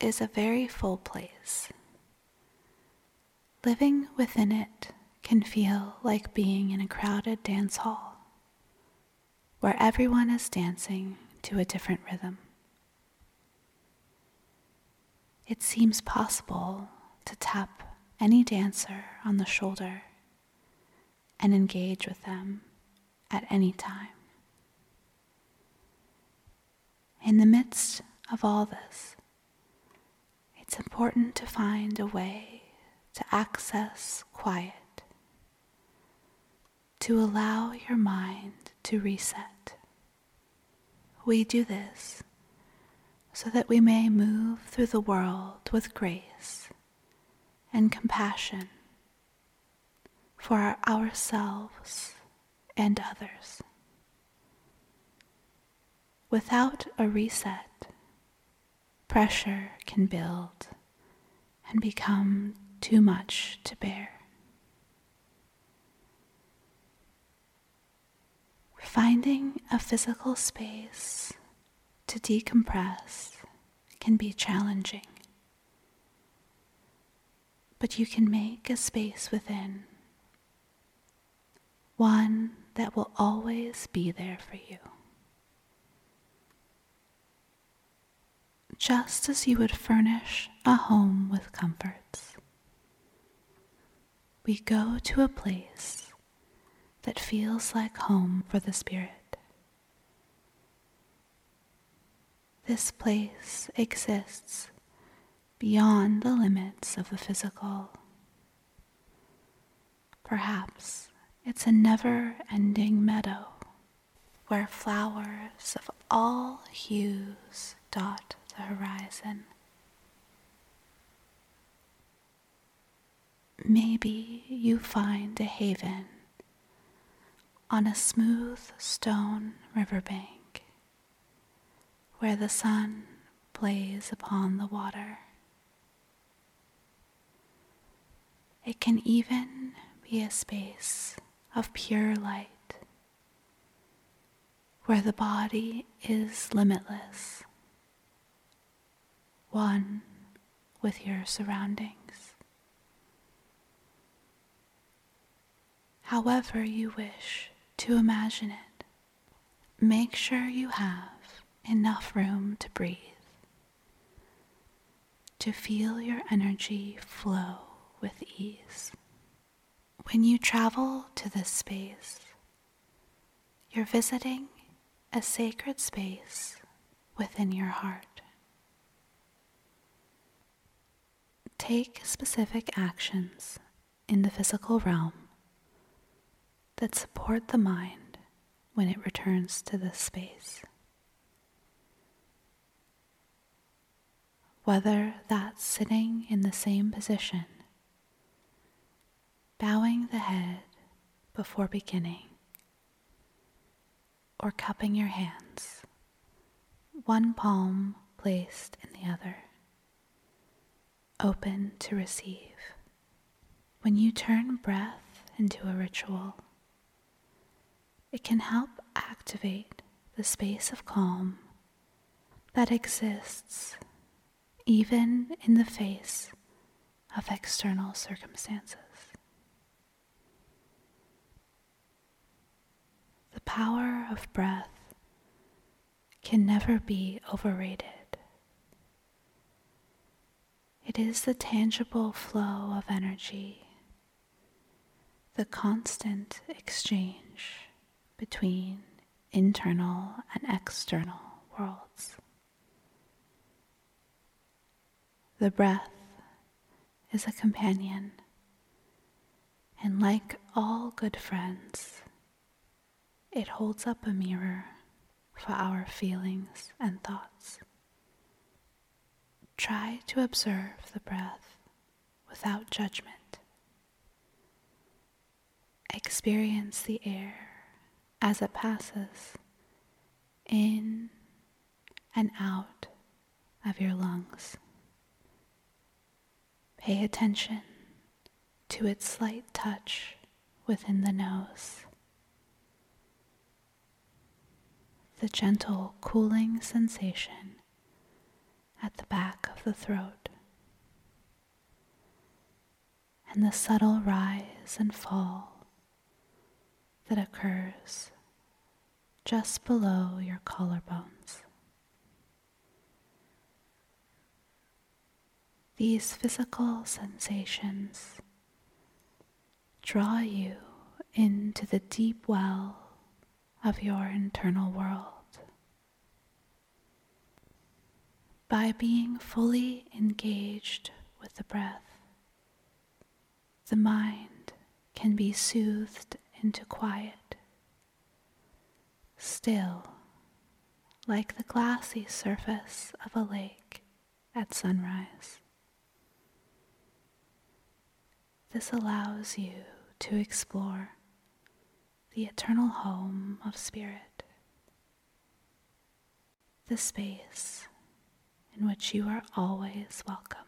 Is a very full place. Living within it can feel like being in a crowded dance hall where everyone is dancing to a different rhythm. It seems possible to tap any dancer on the shoulder and engage with them at any time. In the midst of all this, it's important to find a way to access quiet, to allow your mind to reset. We do this so that we may move through the world with grace and compassion for ourselves and others. Without a reset, pressure can build and become too much to bear. Finding a physical space to decompress can be challenging, but you can make a space within, one that will always be there for you. Just as you would furnish a home with comforts. We go to a place that feels like home for the Spirit. This place exists beyond the limits of the physical. Perhaps it's a never ending meadow where flowers of all hues dot the horizon. Maybe you find a haven on a smooth stone riverbank where the sun plays upon the water. It can even be a space of pure light where the body is limitless one with your surroundings. However, you wish to imagine it, make sure you have enough room to breathe, to feel your energy flow with ease. When you travel to this space, you're visiting a sacred space within your heart. Take specific actions in the physical realm that support the mind when it returns to this space. Whether that's sitting in the same position, bowing the head before beginning, or cupping your hands, one palm placed in the other open to receive. When you turn breath into a ritual, it can help activate the space of calm that exists even in the face of external circumstances. The power of breath can never be overrated. It is the tangible flow of energy, the constant exchange between internal and external worlds. The breath is a companion, and like all good friends, it holds up a mirror for our feelings and thoughts. Try to observe the breath without judgment. Experience the air as it passes in and out of your lungs. Pay attention to its slight touch within the nose. The gentle cooling sensation at the back of the throat, and the subtle rise and fall that occurs just below your collarbones. These physical sensations draw you into the deep well of your internal world. By being fully engaged with the breath, the mind can be soothed into quiet, still like the glassy surface of a lake at sunrise. This allows you to explore the eternal home of spirit, the space in which you are always welcome.